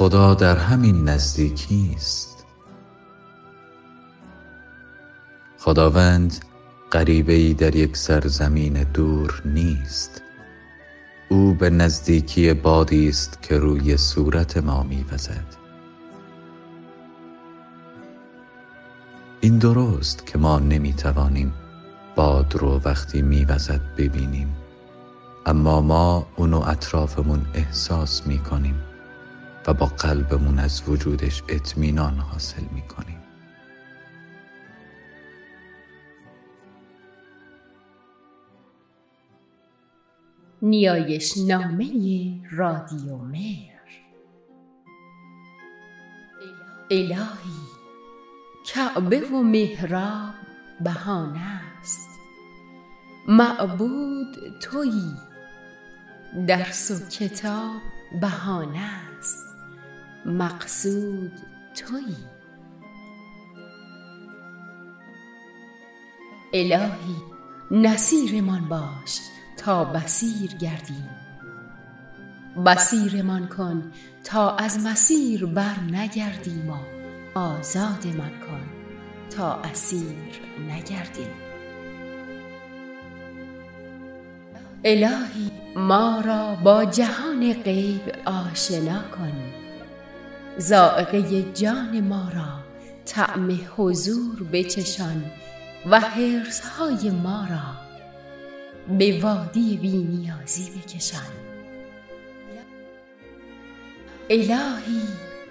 خدا در همین نزدیکی است خداوند غریبه ای در یک سرزمین دور نیست. او به نزدیکی بادی است که روی صورت ما میوزد. این درست که ما نمی‌توانیم باد رو وقتی میوزد ببینیم اما ما اونو اطرافمون احساس می‌کنیم. و با قلبمون از وجودش اطمینان حاصل می‌کنیم. نیایش نامه رادیو مهر. الهی کعبه و محراب بهانه است. معبود تویی درس و کتاب بهانه مقصود تویی. الهی نصیرمان باش تا بسیر گردیم بسیرمان کن تا از مسیر بر نگردیم و آزادمان کن تا اسیر نگردیم الهی ما را با جهان غیب آشنا کن. زائقه جان ما را طعم حضور بچشان و حرصهای ما را به وادی بینیازی بکشان. الهی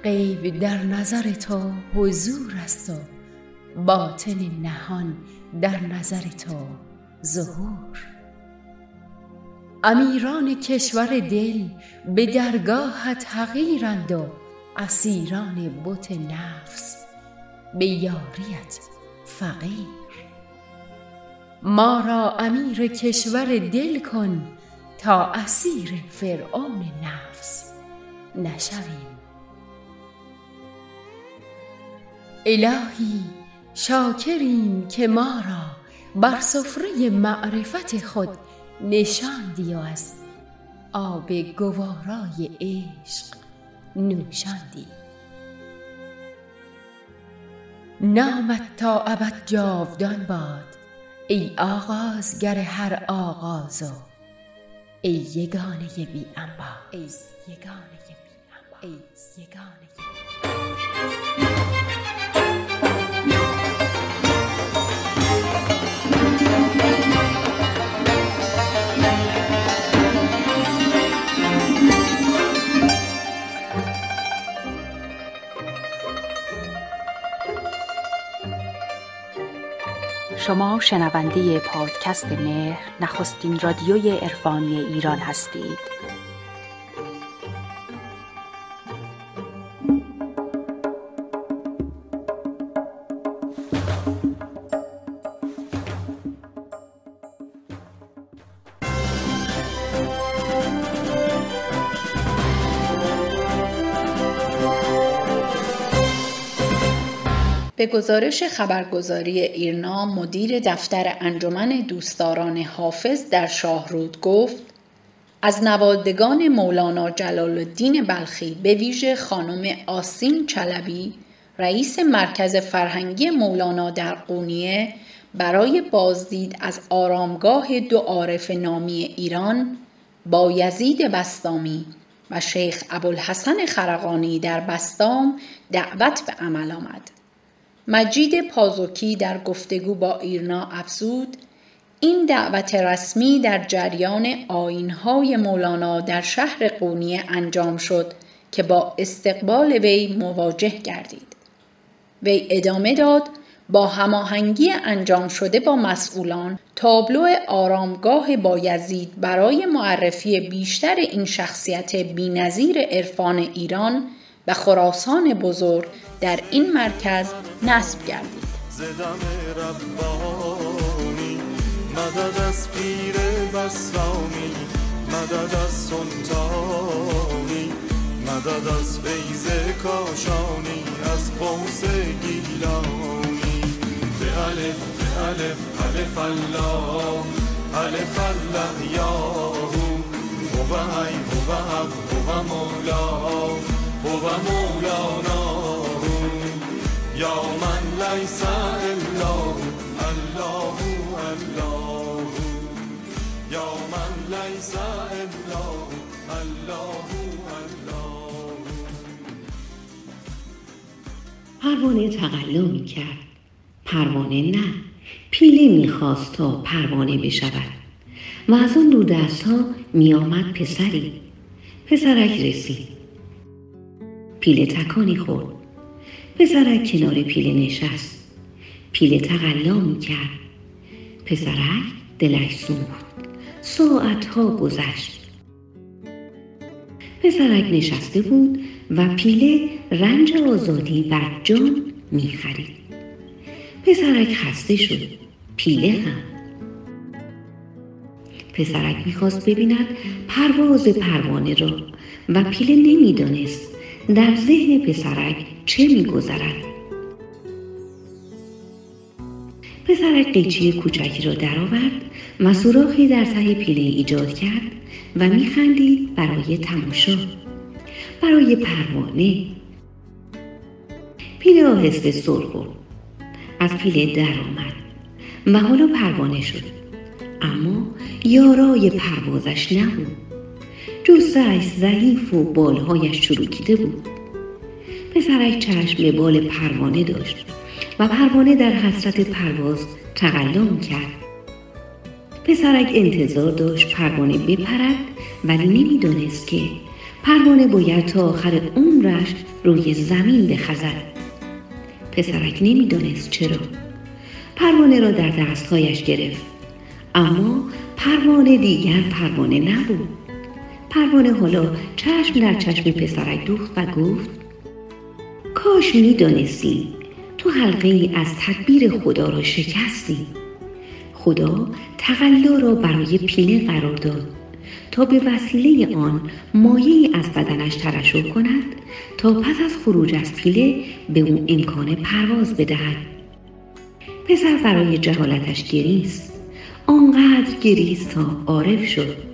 غیب در نظر تو حضور است و باطن نهان در نظر تو ظهور. امیران کشور دل به درگاهت حقیرند و اسیران بت نفس به یاریت فقیر. ما را امیر کشور دل کن تا اسیر فرعون نفس نشویم. الهی شاکریم که ما را بر سفره معرفت خود نشاندی و از آب گوارای عشق نوشاندی. نامت تا ابد جاودان باد ای آغازگر هر آغاز و ای یگانه بی انبا ای یگانه بی انبا ای یگانه شما شنونده پادکست مهر نخستین رادیوی عرفانی ایران هستید. به گزارش خبرگزاری ایرنا مدیر دفتر انجمن دوستداران حافظ در شاهرود گفت از نوادگان مولانا جلال الدین بلخی به ویژه خانم آسین چلبی رئیس مرکز فرهنگی مولانا در قونیه برای بازدید از آرامگاه دو عارف نامی ایران با یزید بستامی و شیخ ابوالحسن خرقانی در بستام دعوت به عمل آمد. مجید پازوکی در گفتگو با ایرنا افزود این دعوت رسمی در جریان آینهای مولانا در شهر قونیه انجام شد که با استقبال وی مواجه گردید. وی ادامه داد با هماهنگی انجام شده با مسئولان تابلو آرامگاه بایزید برای معرفی بیشتر این شخصیت بینظیر عرفان ایران و خراسان بزرگ در این مرکز نصب گردید. زدم ربانی مدد از پیر بسرامی مدد از سلطانی مدد از فیض کاشانی از قوس گیلانی. به الف به الف الف الله الف الله یاهو. هو هی هو هب هو مولا هو مولانا. یا من لیس الا الله الله. یا من لیس الا الله الله. پروانه تقلا می کرد پروانه نه. پیله می‌خواست تا پروانه بشود. و از آن دو دست ها می آمد پسری. پسرک رسید. پیله تکانی خورد. پسرک کنار پیله نشست. پیله تقلا می کرد پسرک دلش سوخت. ساعتها گذشت. پسرک نشسته بود و پیله رنج آزادی بر جان می خرید پسرک خسته شد. پیله هم پسرک می‌خواست ببیند پرواز پروانه را و پیله نمی‌دانست در ذهن پسرک چه میگذرد؟ پسرک قیچی کوچکی را درآورد و سوراخی در ته پیله ایجاد کرد و میخندید برای تماشا برای پروانه. پیله آهسته سر خورد از پیله درآمد و حالا پروانه شد اما یارای پروازش نبود. جسش ضعیف و بالهایش چروکیده بود. پسرک چشم به بال پروانه داشت و پروانه در حسرت پرواز تقلا کرد. پسرک انتظار داشت پروانه بپرد ولی نمی‌دانست که پروانه باید تا آخر عمرش روی زمین بخزد. پسرک نمی‌دانست چرا. پروانه را در دستهایش گرفت اما پروانه دیگر پروانه نبود. پروانه حالا چشم در چشم پسرک دوخت و گفت کاش می‌دانستی تو حلقه ای از تدبیر خدا را شکستی. خدا تقلا را برای پینه قرار داد تا به وسیله آن مایه از بدنش ترشح کند تا پس از خروج از پیله به او امکان پرواز بدهد. پسر برای جهالتش گریست. آنقدر گریست تا عارف شد.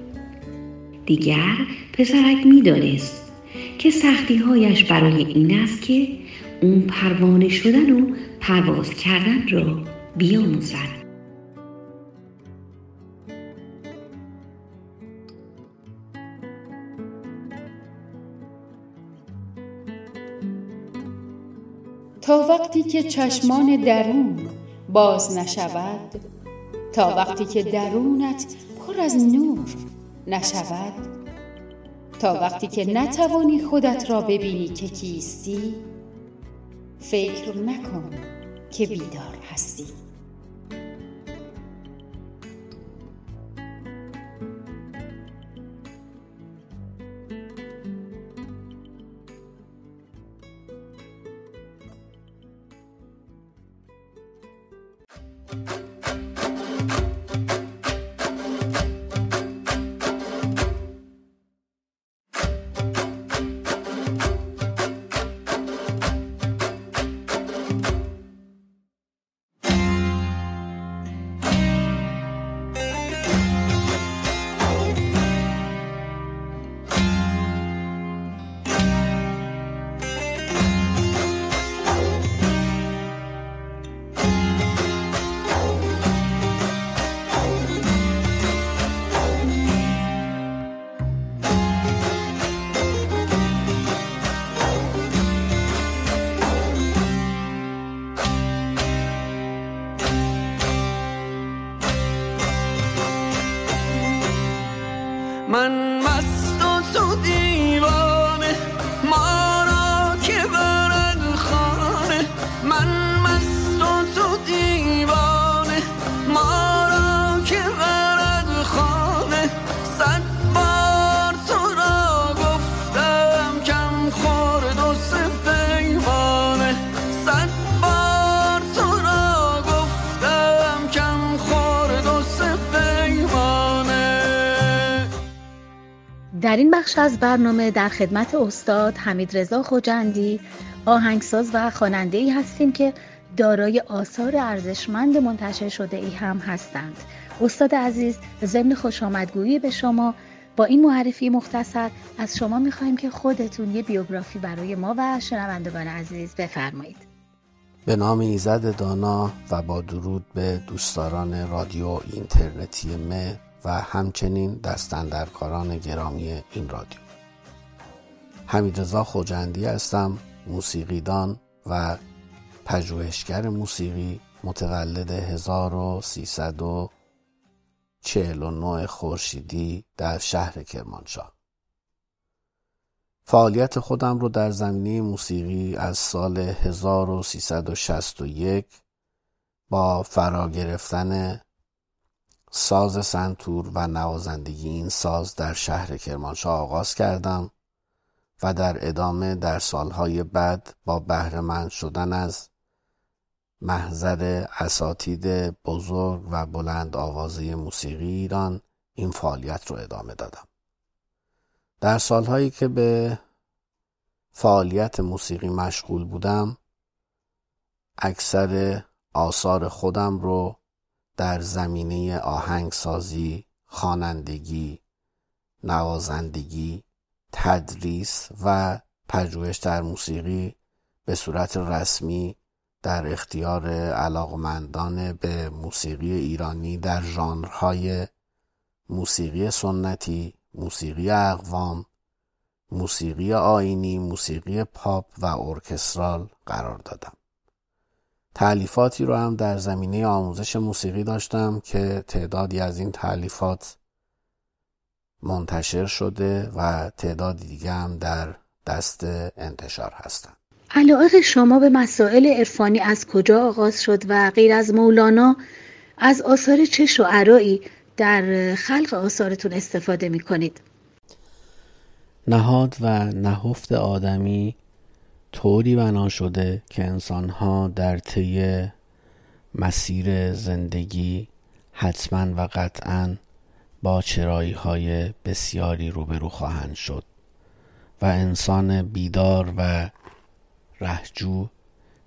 دیگر پسرک می‌دانست که سختی هایش برای این است که اون پروانه شدن و پرواز کردن را بیاموزد تا وقتی که چشمان درون باز نشود تا وقتی که درونت پر از نور نشود؟ تا وقتی که نتوانی خودت را ببینی که کیستی فکر نکن که بیدار هستی. از برنامه در خدمت استاد حمید رضا خوجندی آهنگساز و خواننده ای هستیم که دارای آثار ارزشمند منتشر شده ای هم هستند. استاد عزیز ضمن خوش آمدگویی به شما. با این معرفی مختصر از شما می‌خواهیم که خودتون یه بیوگرافی برای ما و شنوندگان عزیز بفرمایید. به نام ایزد دانا و با درود به دوستداران رادیو اینترنتی مه و همچنین دستندرکاران گرامی این رادیو. حمیدرضا خوجندی هستم موسیقیدان و پژوهشگر موسیقی متولد 1349 خورشیدی در شهر کرمانشاه. فعالیت خودم رو در زمینه موسیقی از سال 1361 با فرا گرفتن ساز سنتور و نوازندگی این ساز در شهر کرمانشاه آغاز کردم و در ادامه در سالهای بعد با بهرهمند شدن از محضر اساتید بزرگ و بلند آوازه موسیقی ایران این فعالیت رو ادامه دادم. در سالهایی که به فعالیت موسیقی مشغول بودم اکثر آثار خودم رو در زمینه آهنگسازی، خوانندگی، نوازندگی، تدریس و پژوهش در موسیقی به صورت رسمی در اختیار علاقمندان به موسیقی ایرانی در ژانرهای موسیقی سنتی، موسیقی اقوام، موسیقی آینی، موسیقی پاپ و ارکسترال قرار دادم. تعلیفاتی رو هم در زمینه آموزش موسیقی داشتم که تعدادی از این تعلیفات منتشر شده و تعدادی دیگه هم در دست انتشار هستند. علاقه شما به مسائل عرفانی از کجا آغاز شد و غیر از مولانا از آثار چه شعرایی در خلق آثارتون استفاده می کنید؟ نهاد و نهفت آدمی طوری بنا شده که انسانها در طی مسیر زندگی حتما و قطعا با چرایی های بسیاری روبرو خواهند شد و انسان بیدار و رهجو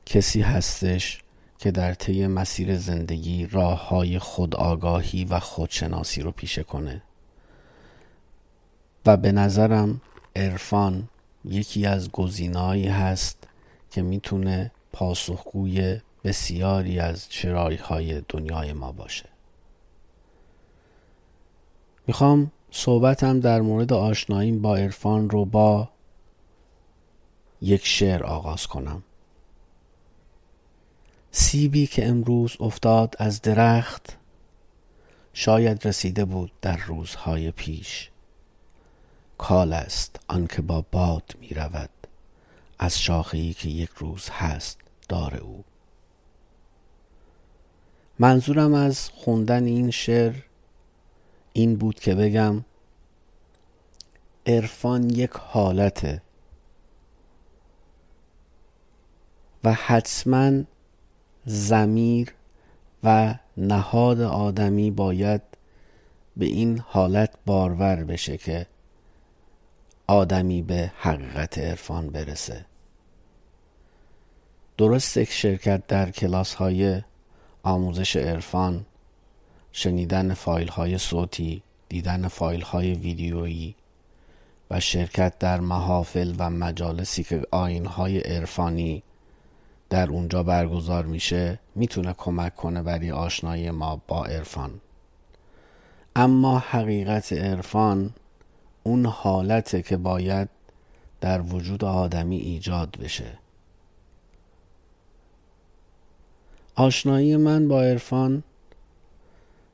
کسی هستش که در طی مسیر زندگی راه های خودآگاهی و خودشناسی رو پیشه کنه. و به نظرم عرفان یکی از گزینه‌هایی هست که می‌تونه پاسخگوی بسیاری از چرایی های دنیای ما باشه. می‌خوام صحبتم در مورد آشناییم با عرفان رو با یک شعر آغاز کنم. سیبی که امروز افتاد از درخت شاید رسیده بود در روزهای پیش. کال است آنکه با باد می رود. از شاخهای که یک روز هست دار او. منظورم از خوندن این شعر این بود که بگم عرفان یک حالته و حتما زمیر و نهاد آدمی باید به این حالت بارور بشه که آدمی به حقیقت عرفان برسه. درست یک شرکت در کلاس های آموزش عرفان شنیدن فایل های صوتی دیدن فایل های ویدیویی و شرکت در محافل و مجالسی که آین های عرفانی در اونجا برگزار میشه می‌تونه کمک کنه برای آشنایی ما با عرفان. اما حقیقت عرفان اون حالته که باید در وجود آدمی ایجاد بشه. آشنایی من با عرفان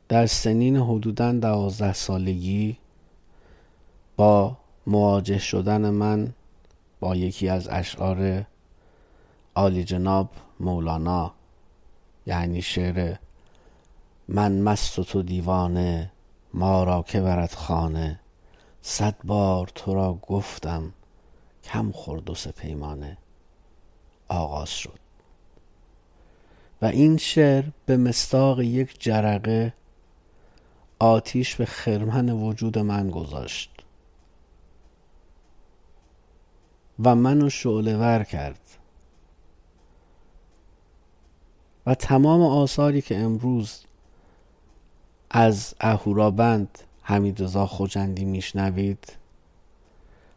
در سنین حدودا دوازده سالگی با مواجه شدن من با یکی از اشعار عالی جناب مولانا یعنی شعر من مست تو دیوانه ما را که برد خانه صد بار تو را گفتم کم خورد و پیمانه آغاز شد. و این شعر به مستاق یک جرقه آتیش به خرمن وجود من گذاشت. و منو شعله ور کرد. و تمام آثاری که امروز از اهورابند حمید رضا خوجندی میشنوید.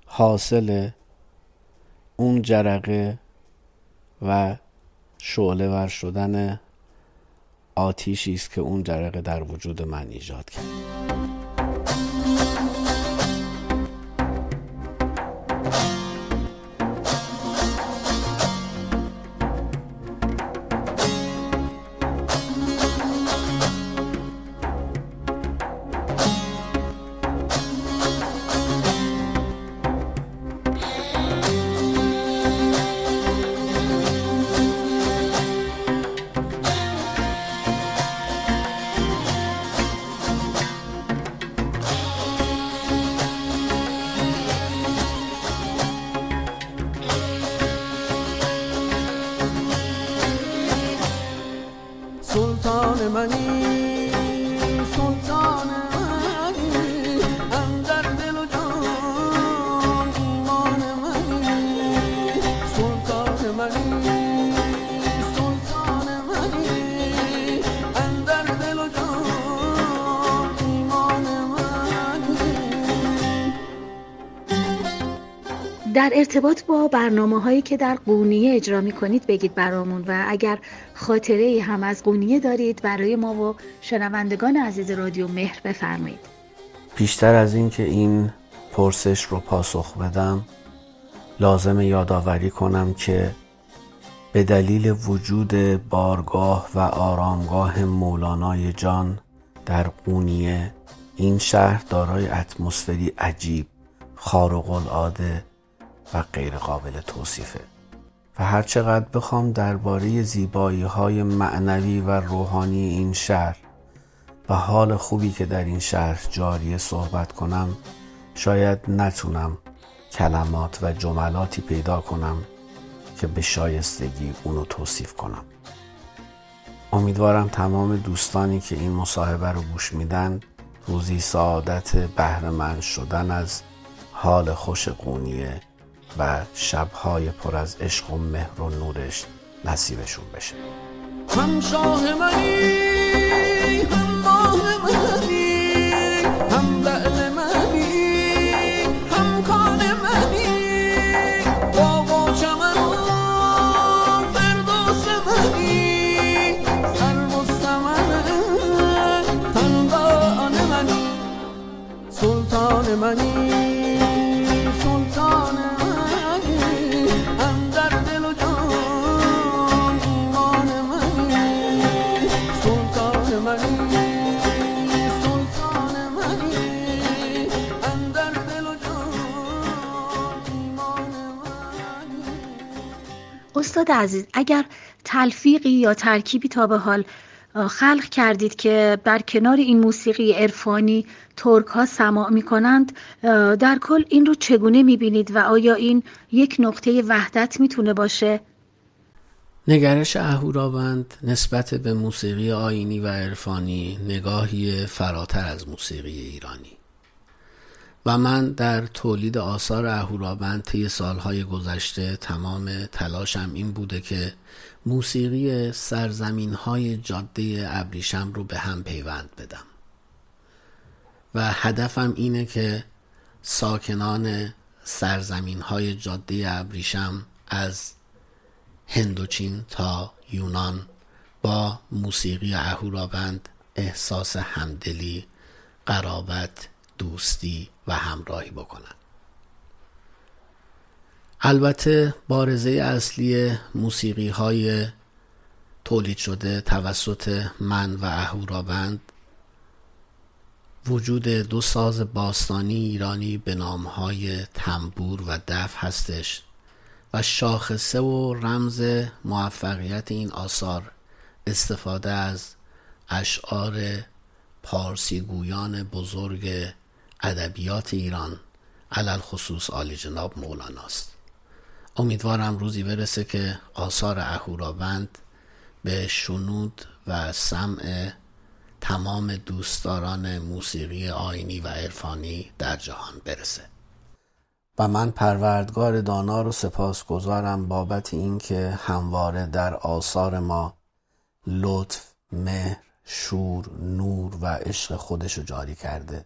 حاصل اون جرقه و شعله ور شدن آتیشی است که اون جرقه در وجود من ایجاد کرد. برنامه هایی که در قونیه اجرا می کنید بگید برامون و اگر خاطره ای هم از قونیه دارید برای ما و شنوندگان عزیز رادیو مهر بفرمایید. بیشتر از این که این پرسش رو پاسخ بدم لازم یادآوری کنم که به دلیل وجود بارگاه و آرامگاه مولانای جان در قونیه این شهر دارای اتمسفری عجیب خارق العاده و غیر قابل توصیفه. و هرچقدر بخوام درباره زیبایی های معنوی و روحانی این شهر و حال خوبی که در این شهر جاریه صحبت کنم شاید نتونم کلمات و جملاتی پیدا کنم که به شایستگی اونو توصیف کنم. امیدوارم تمام دوستانی که این مصاحبه رو گوش میدن روزی سعادت بهره شدن از حال خوش قونیه و شبهای پر از عشق و مهر و نورش نصیبشون بشه. هم شاه منی. استاد عزیز اگر تلفیقی یا ترکیبی تا به حال خلق کردید که در کنار این موسیقی عرفانی ترک ها سماع می کنند در کل این رو چگونه می بینید و آیا این یک نقطه وحدت می‌تونه باشه؟ نگرش اهورابند نسبت به موسیقی آینی و عرفانی نگاهی فراتر از موسیقی ایرانی و من در تولید آثار اهورابند طی سالهای گذشته تمام تلاشم این بوده که موسیقی سرزمین های جاده ابریشم رو به هم پیوند بدم. و هدفم اینه که ساکنان سرزمین های جاده ابریشم از هندوچین تا یونان با موسیقی اهورابند احساس همدلی قرابت دوستی و همراهی بکنن. البته بارزه اصلی موسیقی های تولید شده توسط من و اهورابند وجود دو ساز باستانی ایرانی به های تنبور و دف هستش و شاخصه و رمز موفقیت این آثار استفاده از اشعار پارسی گویان بزرگ ادبیات ایران علل خصوص عالی جناب مولاناست امیدوارم روزی برسه که آثار اهورابند به شنود و سمع تمام دوستداران موسیقی آینی و عرفانی در جهان برسه. و من پروردگار دانا رو سپاس گذارم بابت اینکه همواره در آثار ما لطف، مهر، شور، نور و عشق خودش رو جاری کرده.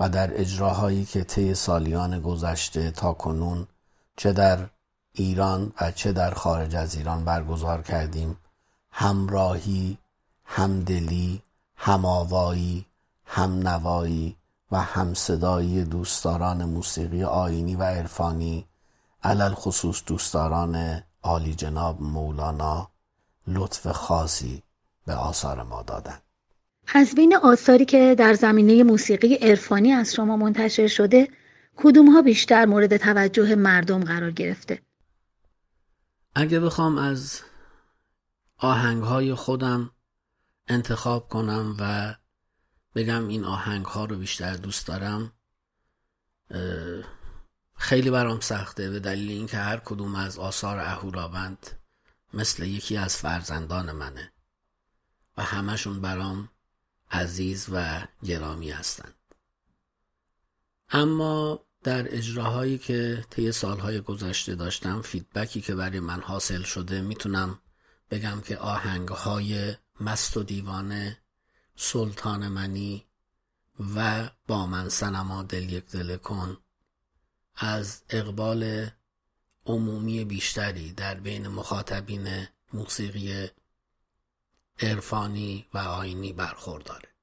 و در اجراهایی که طی سالیان گذشته تا کنون چه در ایران و چه در خارج از ایران برگزار کردیم همراهی همدلی همآوایی همنوایی و همصدایی دوستداران موسیقی آینی و عرفانی علل خصوص دوستداران عالی جناب مولانا لطف خاصی به آثار ما دادند. از بین آثاری که در زمینه موسیقی عرفانی از شما منتشر شده کدوم ها بیشتر مورد توجه مردم قرار گرفته؟ اگه بخوام از آهنگ های خودم انتخاب کنم و بگم این آهنگ ها رو بیشتر دوست دارم خیلی برام سخته به دلیل اینکه هر کدوم از آثار اهورابند مثل یکی از فرزندان منه و همشون برام عزیز و گرامی هستند. اما در اجراهایی که طی سالهای گذشته داشتم فیدبکی که برای من حاصل شده می‌تونم بگم که آهنگهای مست و دیوانه سلطان منی و با من سنما دل یک دل کن از اقبال عمومی بیشتری در بین مخاطبین موسیقی عرفانی و آینی برخورداره.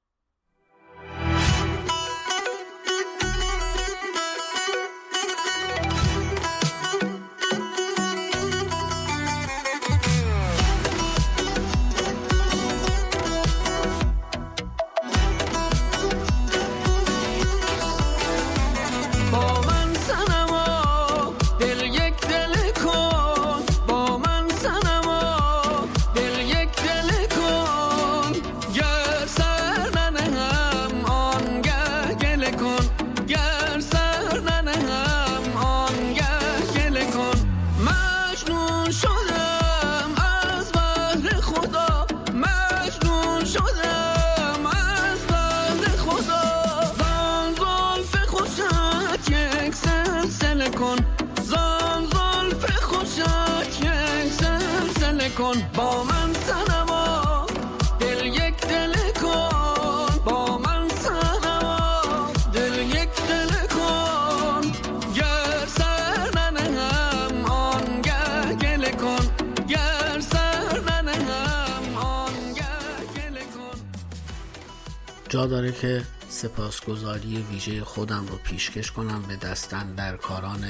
جا داره که سپاسگزاری ویژه خودم رو پیشکش کنم به دستن در کاران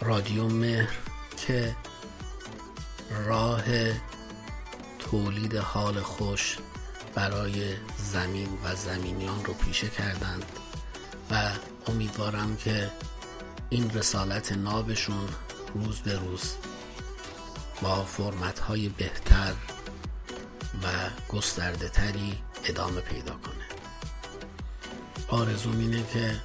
رادیو مهر که راه تولید حال خوش برای زمین و زمینیان رو پیشه کردند و امیدوارم که این رسالت نابشون روز به روز با فرمت های بهتر و گسترده تری ادامه پیدا کنه. آرزوم اینه که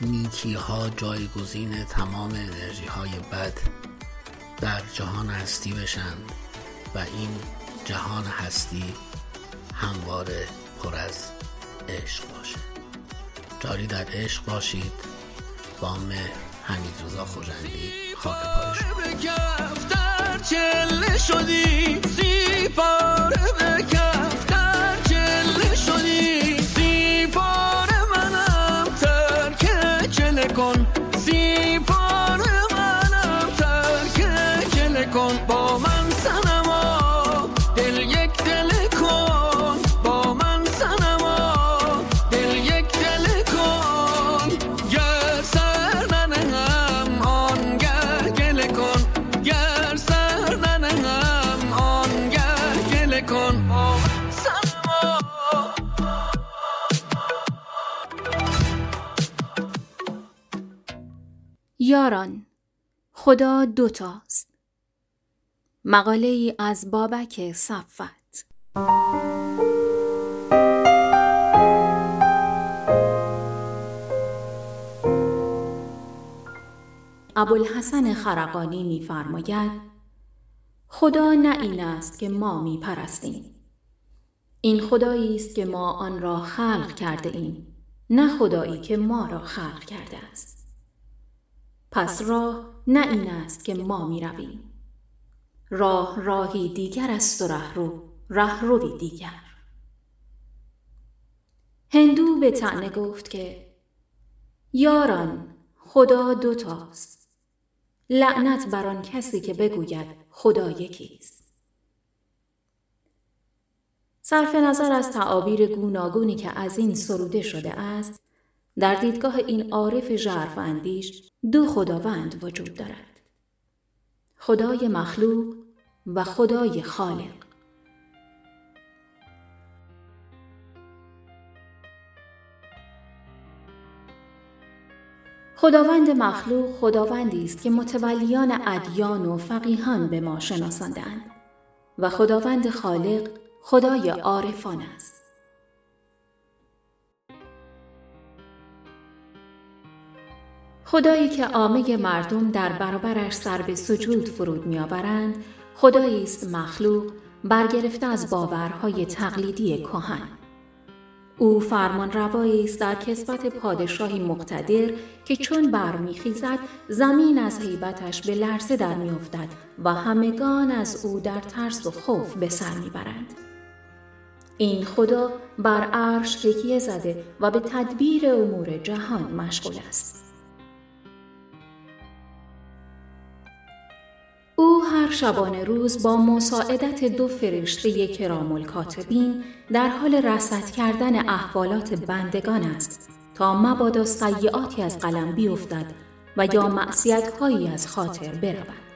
نیکی ها جایگزین تمام انرژی های بد در جهان هستی بشن و این جهان هستی همواره پر از عشق باشه. جاری در عشق باشید. با مهر حمید رضا خوجندی خاک پای شدی یاران خدا دوتاست. مقاله ای از بابک صفت ابوالحسن خرقانی میفرماید خدا نه این است که ما می پرستیم این خدایی است که ما آن را خلق کرده ایم نه خدایی که ما را خلق کرده است. پس راه نه این است که ما می رویم. راه راهی دیگر است و ره رو ره روی دیگر. هندو به تنه گفت که یاران خدا دوتاست لعنت بر آن کسی که بگوید خدا یکیست. صرف نظر از تعابیر گوناگونی که از این سروده شده است در دیدگاه این عارف ژرف اندیش دو خداوند وجود دارد. خدای مخلوق و خدای خالق. خداوند مخلوق خداوندی است که متولیان ادیان و فقیهان به ما شناساندند و خداوند خالق خدای عارفان است. خدایی که عامه مردم در برابرش سر به سجود فرود میآورند خدایی است مخلوق برگرفته از باورهای تقلیدی کهن. او فرمان روایی است در کسبت پادشاهی مقتدر که چون برمیخیزد زمین از حیبتش به لرزه در میافتد و همگان از او در ترس و خوف به سر می‌برند. این خدا بر عرش تکیه زده و به تدبیر امور جهان مشغول است. او هر شبانه روز با مساعدت دو فرشته کرام الکاتبین در حال رصد کردن احوالات بندگان است تا مبادا سیعاتی از قلم بیفتد و یا معصیتهایی از خاطر برود.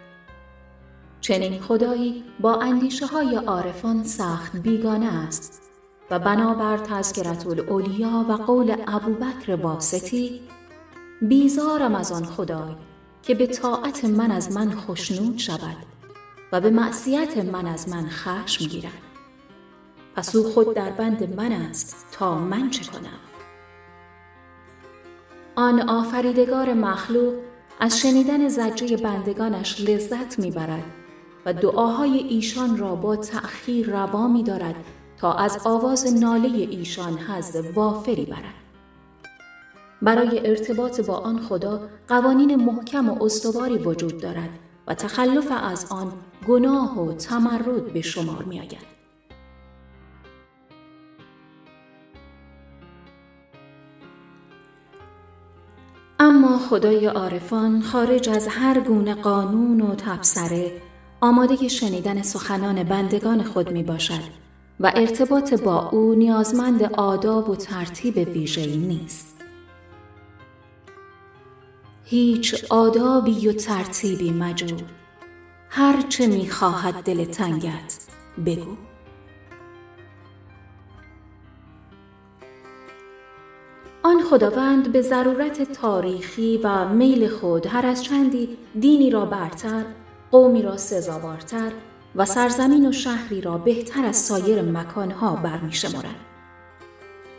چنین خدایی با اندیشه های عارفان سخت بیگانه است و بنابر تذکرت الاولیا و قول ابوبکر واسطی بیزارم از آن خدای که به طاعت من از من خشنود شود و به معصیت من از من خشم گیرد پس او خود در بند من است تا من چه کنم آن آفریدگار مخلوق از شنیدن زجه بندگانش لذت می‌برد و دعاهای ایشان را با تأخیر روا می دارد تا از آواز ناله ایشان حز وافری برد. برای ارتباط با آن خدا قوانین محکم و استواری وجود دارد و تخلف از آن گناه و تمرد به شمار می آید. اما خدای عارفان خارج از هر گونه قانون و تبصره آماده شنیدن سخنان بندگان خود می باشد و ارتباط با او نیازمند آداب و ترتیب ویژه‌ای نیست. هیچ آدابی و ترتیبی مجو هر چه می خواهد دل تنگت بگو آن خداوند به ضرورت تاریخی و میل خود هر از چندی دینی را برتر قومی را سزاوارتر و سرزمین و شهری را بهتر از سایر مکانها برمی شمارد.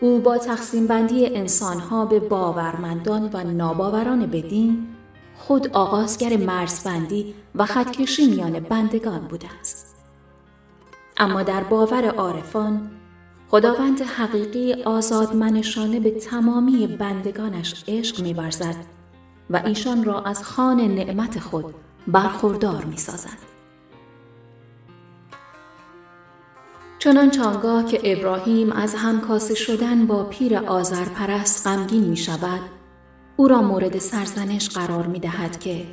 او با تقسیم بندی انسانها به باورمندان و ناباوران بدین خود آغازگر مرزبندی و خطکشی میان بندگان بوده است. اما در باور عارفان خداوند حقیقی آزادمنشانه به تمامی بندگانش عشق میورزد و ایشان را از خان نعمت خود برخوردار می‌سازد. چنان آنگاه که ابراهیم از همکاسه شدن با پیر آذرپرست غمگین می شود او را مورد سرزنش قرار می دهد که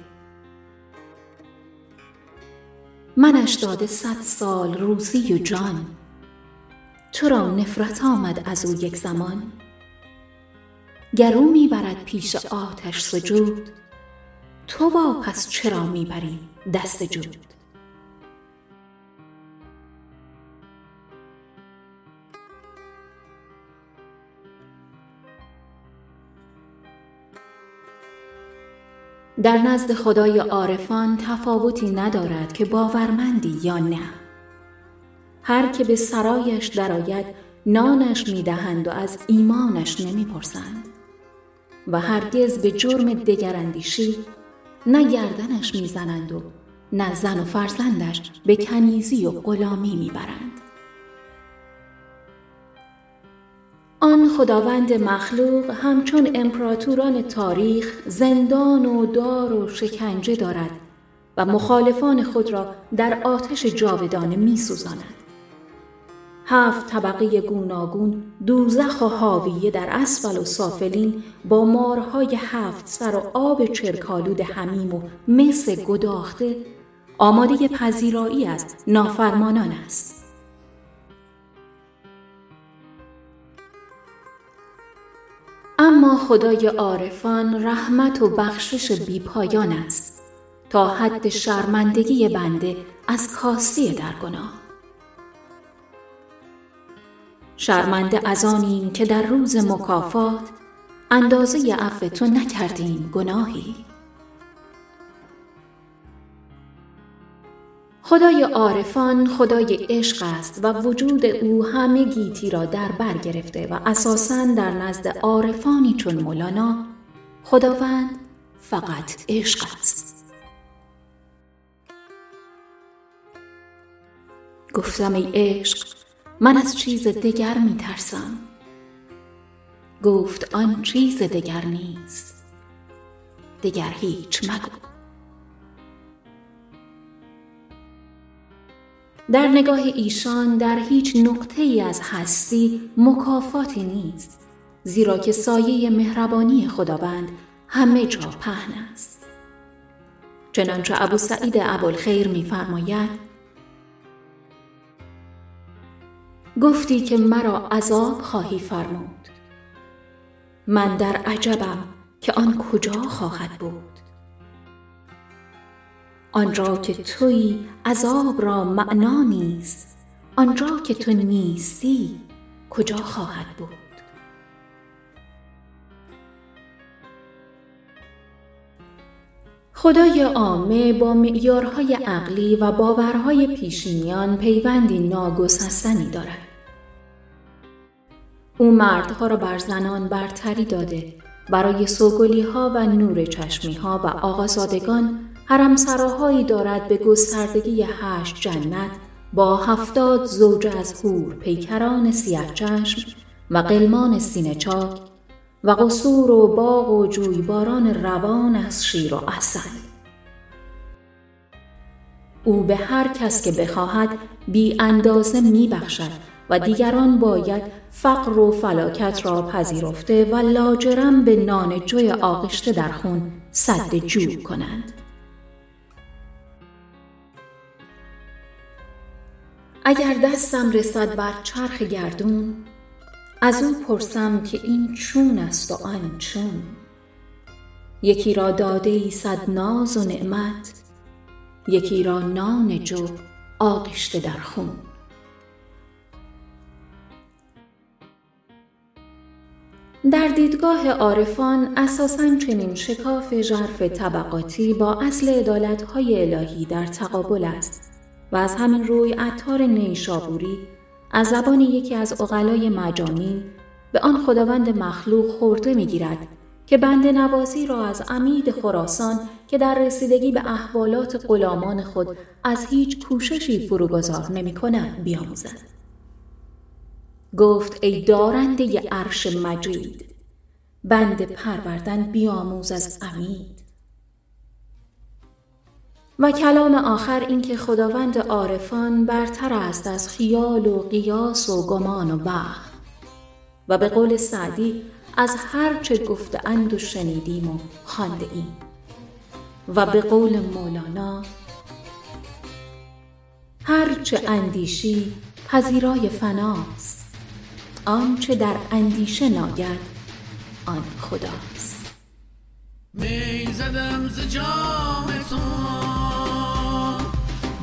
منش داده صد سال روزی و جان تو را نفرت آمد از او یک زمان؟ گرو می‌برد پیش آتش سجود تو پس چرا می‌بری دست جود؟ در نزد خدای عارفان تفاوتی ندارد که باورمندی یا نه. هر که به سرایش درآید نانش می‌دهند و از ایمانش نمی‌پرسند. و هرگز به جرم دگراندیشی نه گردنش می‌زنند و نه زن و فرزندش به کنیزی و غلامی می‌برند. آن خداوند مخلوق همچون امپراتوران تاریخ زندان و دار و شکنجه دارد و مخالفان خود را در آتش جاودانه می سوزاند. هفت طبقه گوناگون دوزخ و حاویه در اسفل و سافلین با مارهای هفت سر و آب چرکالود همیم و مس گداخته آماده پذیرایی از نافرمانان است. اما خدای عارفان رحمت و بخشش بیپایان است تا حد شرمندگی بنده از کاستی در گناه. شرمنده از آنیم که در روز مکافات اندازه عفو تو نکردیم گناهی خدای عارفان خدای عشق است و وجود او همه گیتی را در بر گرفته و اساساً در نزد عارفانی چون مولانا خداوند فقط عشق است. گفتم ای عشق من از چیز دگر می ترسم گفت آن چیز دگر نیست. دگر هیچ مگو. در نگاه ایشان در هیچ نقطه ای از هستی مکافاتی نیست زیرا که سایه مهربانی خداوند همه جا پهن است. چنانچه ابو سعید ابوالخیر میفرماید گفتی که مرا عذاب خواهی فرمود. من در عجبم که آن کجا خواهد بود. آنجا که تویی عذاب را معنا نیست آنجا که تو نیستی کجا خواهد بود؟ خدای عامه با معیارهای عقلی و باورهای پیشینیان پیوندی ناگسستنی دارد. او مردها را بر زنان برتری داده برای سوگلی ها و نور چشمی ها و آقازادگان حرم سراهایی دارد به گستردگی هشت جنت با هفتاد زوج از هور پیکران سیاه چشم و قلمان سینه چاک و قصور و باغ و جویباران روان از شیر و اصل او به هر کس که بخواهد بی اندازه می بخشد و دیگران باید فقر و فلاکت را پذیرفته و لاجرم به نان جوی آغشته در خون صد جو کنند. اگر دستم رسد بر چرخ گردون از او پرسم که این چون است و آن چون. یکی را داده ای صد ناز و نعمت یکی را نان جو آغشته در خون. در دیدگاه عارفان اساساً چنین شکاف ژرف طبقاتی با اصل عدالتهای الهی در تقابل است. و از همین روی عطار نیشابوری از زبان یکی از اقلای مجانین به آن خداوند مخلوق خورده می‌گیرد که بند نوازی را از امید خراسان که در رسیدگی به احوالات غلامان خود از هیچ کوششی فروگذار نمی کند بیاموزد. گفت ای دارنده عرش مجید بند پروردن بیاموز از امید و کلام آخر اینکه خداوند عارفان برتر است از خیال و قیاس و گمان و بحر و به قول سعدی از هر چه گفته اند و شنیدیم و خانده ایم و به قول مولانا هر چه اندیشی پذیرای فناست آنچه در اندیشه ناید آن خداست. می زدم ز جام تو.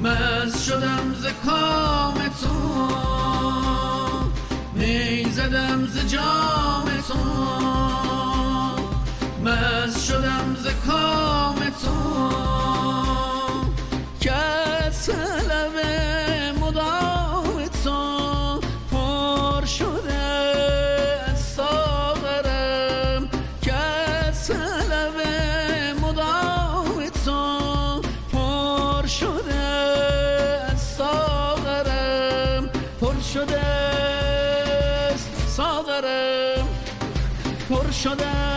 مز شدم ز کام تو. می زدم ز جام تو. مز شدم شده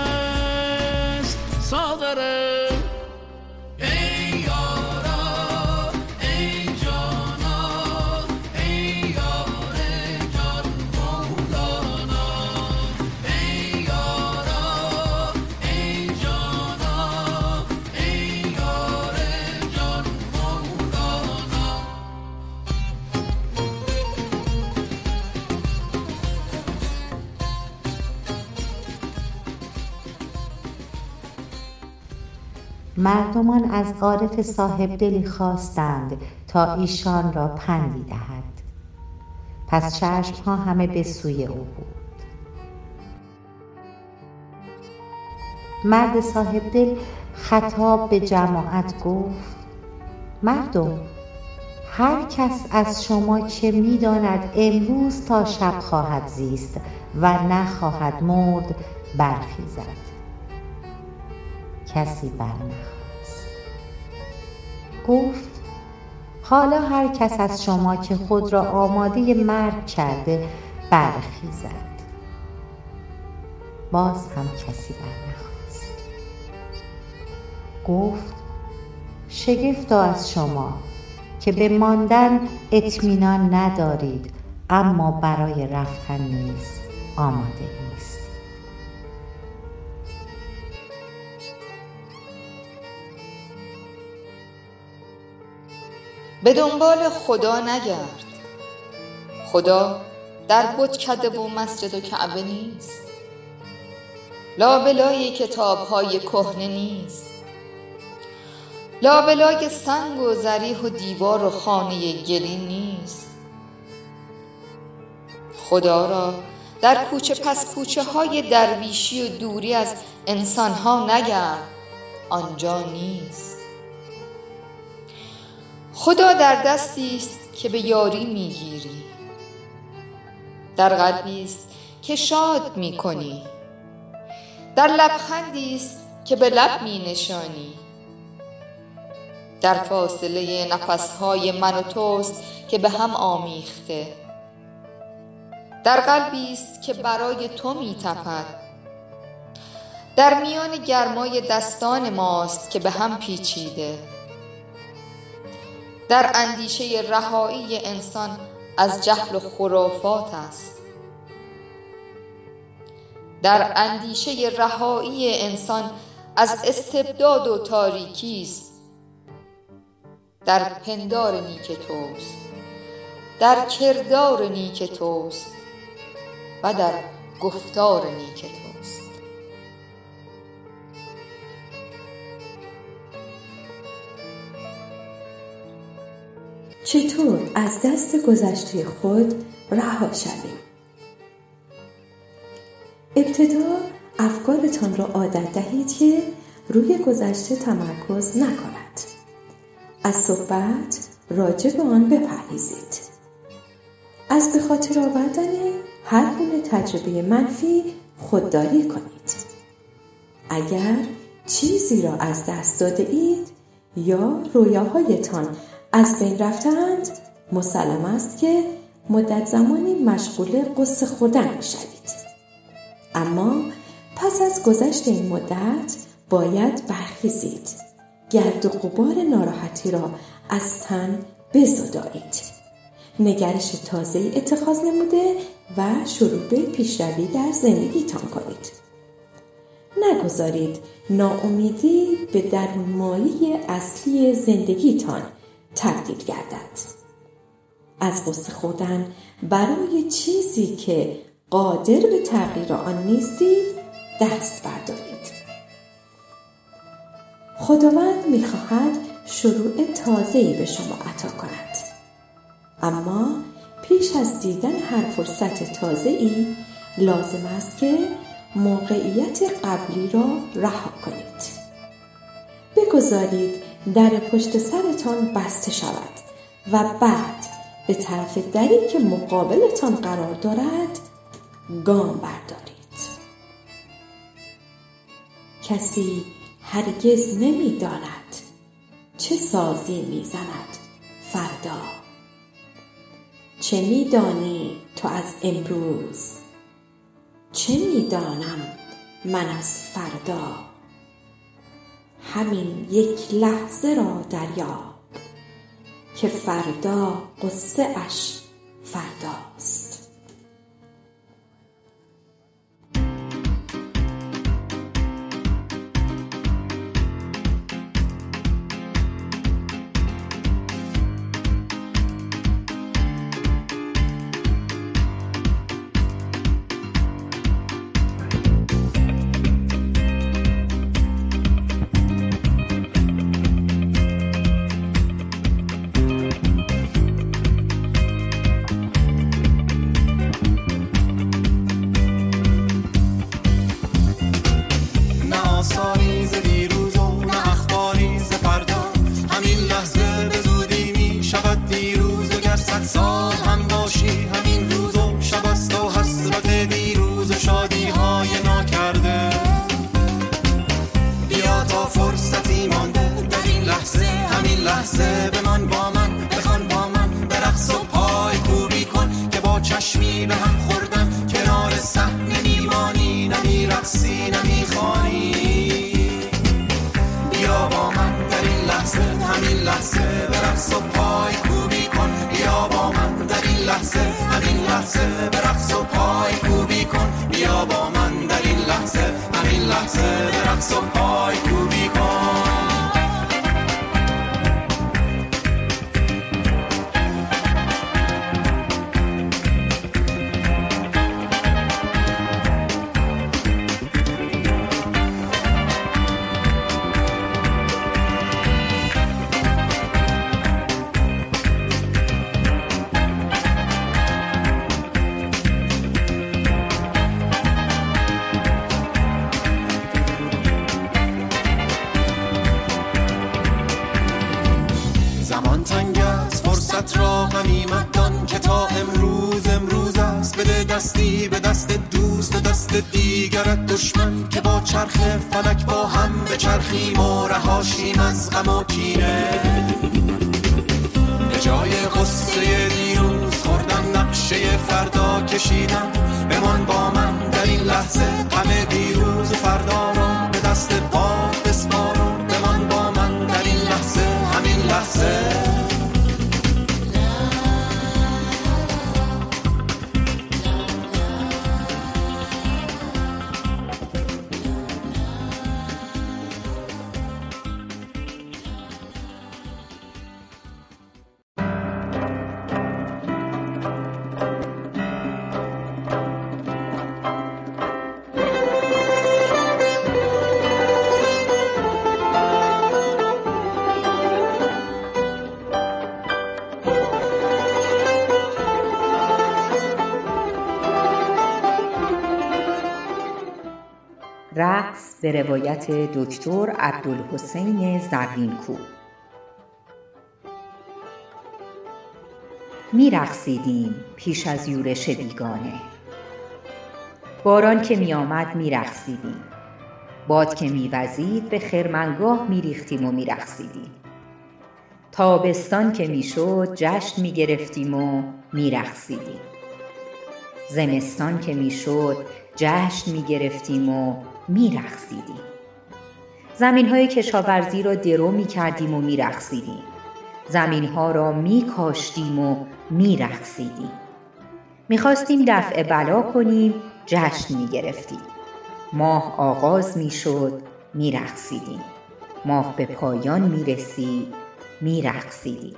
مردمان از عارف صاحب دلی خواستند تا ایشان را پندی دهد پس چشم ها همه به سوی او بود. مرد صاحب دل خطاب به جماعت گفت مردم هر کس از شما که می‌داند امروز تا شب خواهد زیست و نخواهد مرد برخیزد. کسی برنخواست گفت حالا هر کس از شما که خود را آماده مرگ کرده برخیزد. باز هم کسی برنخواست. گفت شگفتا از شما که به ماندن اطمینان ندارید اما برای رفتن نیز آماده نیست به دنبال خدا نگرد. خدا در کده و مسجد و کعبه نیست. لابلای کتاب های کهنه نیست. لابلای سنگ و زریح و دیوار و خانه گلی نیست. خدا را در کوچه پس کوچه های درویشی و دوری از انسان ها نگرد. آنجا نیست. خدا در دستی است که به یاری می‌گیری. در قلبی است که شاد می‌کنی. در لبخندی است که به لب می نشانی در فاصله نفسهای من و توست که به هم آمیخته. در قلبی است که برای تو می تپد در میان گرمای دستان ماست که به هم پیچیده. در اندیشه رهایی انسان از جهل و خرافات است. در اندیشه رهایی انسان از استبداد و تاریکی است. در پندار نیک توست در کردار نیک توست و در گفتار نیک توست. چطور از دست گذشته خود رها شویم؟ ابتدا افکارتان را عادت دهید که روی گذشته تمرکز نکند. از صحبت راجع به آن بپرهیزید. از به خاطر آوردن هر گونه تجربه منفی خودداری کنید. اگر چیزی را از دست داده اید یا رویاهایتان از بین رفتند مسلم است که مدت زمانی مشغول قصه خوردن می شوید. اما پس از گذشت این مدت باید برخیزید. گرد و غبار ناراحتی را از تن بزدایید. نگرش تازه اتخاذ نموده و شروع به پیشروی در زندگیتان کنید. نگذارید ناامیدی به درون مایه اصلی زندگیتان تبدیل گردد. از قصه خوردن برای چیزی که قادر به تغییر آن نیستید دست بردارید. خداوند می‌خواهد شروع تازه‌ای به شما عطا کند. اما پیش از دیدن هر فرصت تازه‌ای لازم است که موقعیت قبلی را رها کنید. بگذارید در پشت سرتان بسته شود و بعد به طرف دری که مقابلتان قرار دارد گام بردارید. کسی هرگز نمی‌داند چه سازی می‌زند. فردا. چه میدانی تو از امروز؟ چه می‌دانم من از فردا؟ همین یک لحظه را دریاب که فردا قصه اش فرداست به رقص دست دیگرت دشمن که با چرخ فلک با هم به چرخیم و رهاشیم از غم و کینه. به جای قصه دیروز خوردن نقشه فردا کشیدن. بمان با من در این لحظه همه دیروز روایت دکتر عبدالحسین زرینکو. می رقصیدیم پیش از یورش بیگانه. باران که می آمد می رقصیدیم باد که می وزید به خرمنگاه می ریختیم و می رقصیدیم تابستان که می شد جشن می گرفتیم و می رقصیدیم زمستان که می شد جشن می گرفتیم و می رقصیدیم زمین های کشاورزی را درو می کردیم و می رقصیدیم زمین ها را می کاشتیم و می رقصیدیم می خواستیم دفع بلا کنیم جشن می گرفتیم ماه آغاز می شد می رقصیدیم ماه به پایان می رسید می رقصیدیم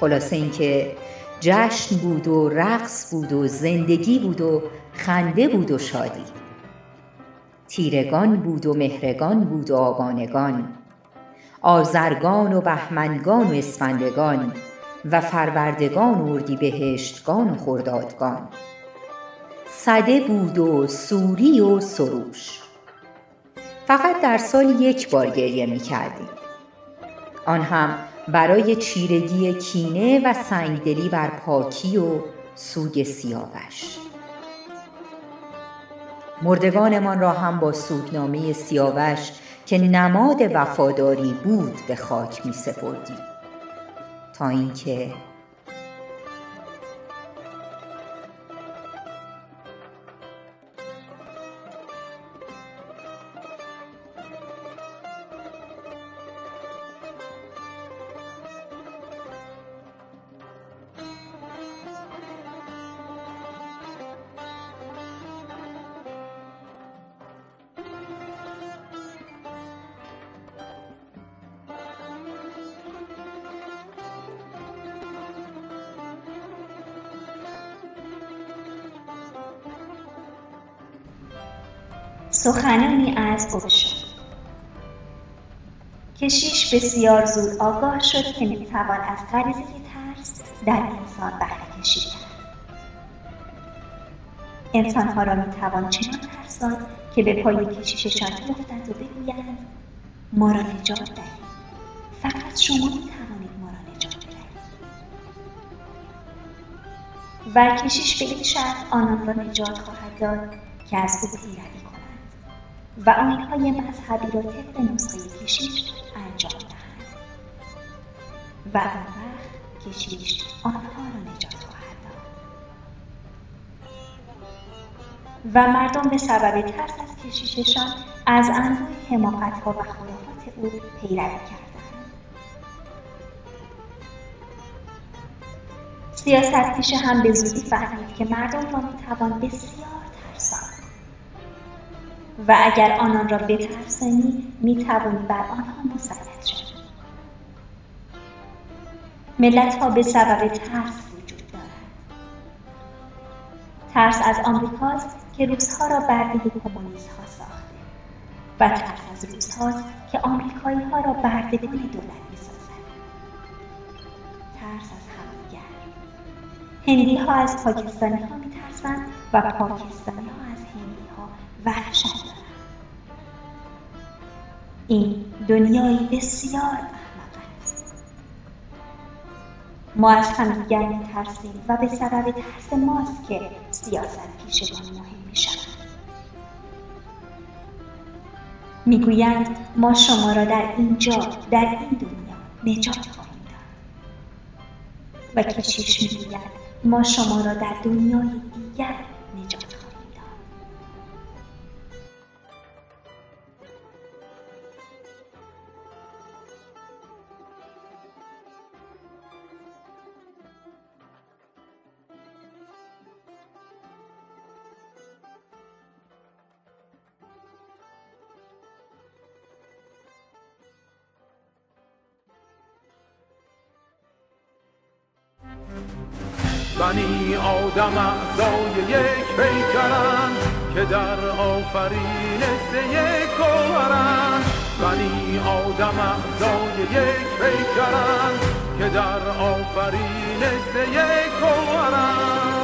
خلاصه اینکه جشن بود و رقص بود و زندگی بود و خنده بود و شادی. تیرگان بود و مهرگان بود و آبانگان آزرگان و بهمنگان و اسفندگان و فروردگان و اردیبهشتگان و خردادگان. سده بود و سوری و سروش. فقط در سال یک بار گریه می کردیم آن هم برای چیرگی کینه و سنگدلی بر پاکی و سوگ سیاوش. مردگانمان را هم با سوگنامه سیاوش که نماد وفاداری بود به خاک می سپردیم تا اینکه سخنانی از اوشو کشیش بسیار زود آگاه شد که می‌توان از غریزه ترس در انسان بهره کشی کرد. انسانها را می‌توان چنان ترساند که به پای کشیششان بیفتند و بگویند ما را نجات دهید فقط شما می‌توانید ما را نجات بدهید و کشیش به این شرط آنان را نجات خواهد داد که از او پیروی و آیینهای مذهبی را طبق نسخه کشیش انجام دهند. و آن وقت کشیش آنها را نجات خواهد داد. و مردم به سبب ترس از کشیششان از انواع حماقتها و خرافات او پیروی کردند. سیاست پیشه هم به زودی فهمید که مردم را می‌توان بسیار و اگر آنان را بترسانی می‌توانی بر آنها مسلط شوی ملت ها به سبب ترس وجود دارد ترس از آمریکاست که روزها را برده کمونیست ها ساخته و ترس از روزهاست که آمریکایی ها را بردگان دولت می‌سازد. ترس از همدیگر هندی ها از پاکستانی ها میترسند و پاکستانی ها از هندی ها وحشت این دنیایی بسیار ما از همدیگر میترسیم و به سبب ترس ماست که سیاست پیشگان مهم می‌شوند. می‌گویند ما شما را در اینجا در این دنیا نجات خواهیم داد. و کشیش می‌گوید ما شما را در دنیای دیگر آفرین سه گوهرن بنی آدم اعضای یک پیکرن که در آفرین سه گوهرن